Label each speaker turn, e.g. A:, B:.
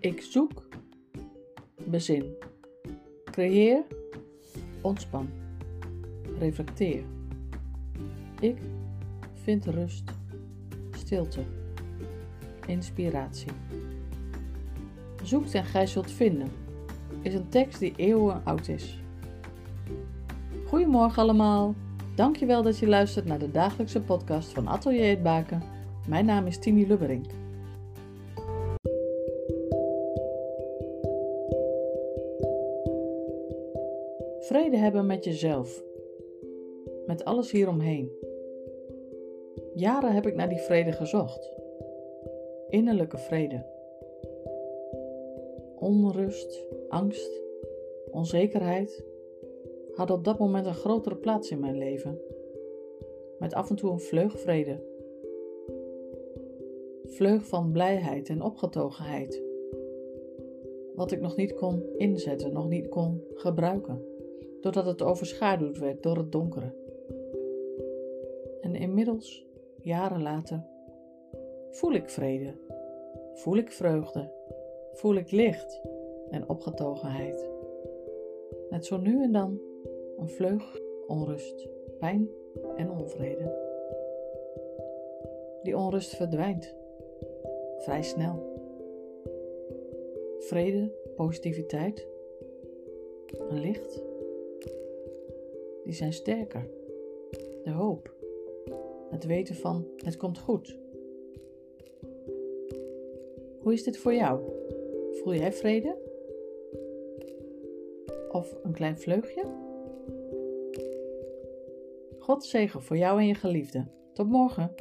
A: Ik zoek, bezin. Creëer, ontspan. Reflecteer. Ik vind rust, stilte, inspiratie. Zoekt en gij zult vinden is een tekst die eeuwen oud is. Goedemorgen allemaal. Dankjewel dat je luistert naar de dagelijkse podcast van Atelier het Baken. Mijn naam is Tini Lubberink. Vrede hebben met jezelf. Met alles hieromheen. Jaren heb ik naar die vrede gezocht. Innerlijke vrede. Onrust, angst, onzekerheid hadden op dat moment een grotere plaats in mijn leven. Met af en toe een vleug vrede. Vleug van blijheid en opgetogenheid. Wat ik nog niet kon inzetten, nog niet kon gebruiken, doordat het overschaduwd werd door het donkere. En inmiddels, jaren later, voel ik vrede, voel ik vreugde, voel ik licht en opgetogenheid. Met zo nu en dan een vleug onrust, pijn en onvrede. Die onrust verdwijnt vrij snel. Vrede, positiviteit, een licht, die zijn sterker. De hoop, het weten van het komt goed. Hoe is dit voor jou? Voel jij vrede? Of een klein vleugje? God zegen voor jou en je geliefde. Tot morgen.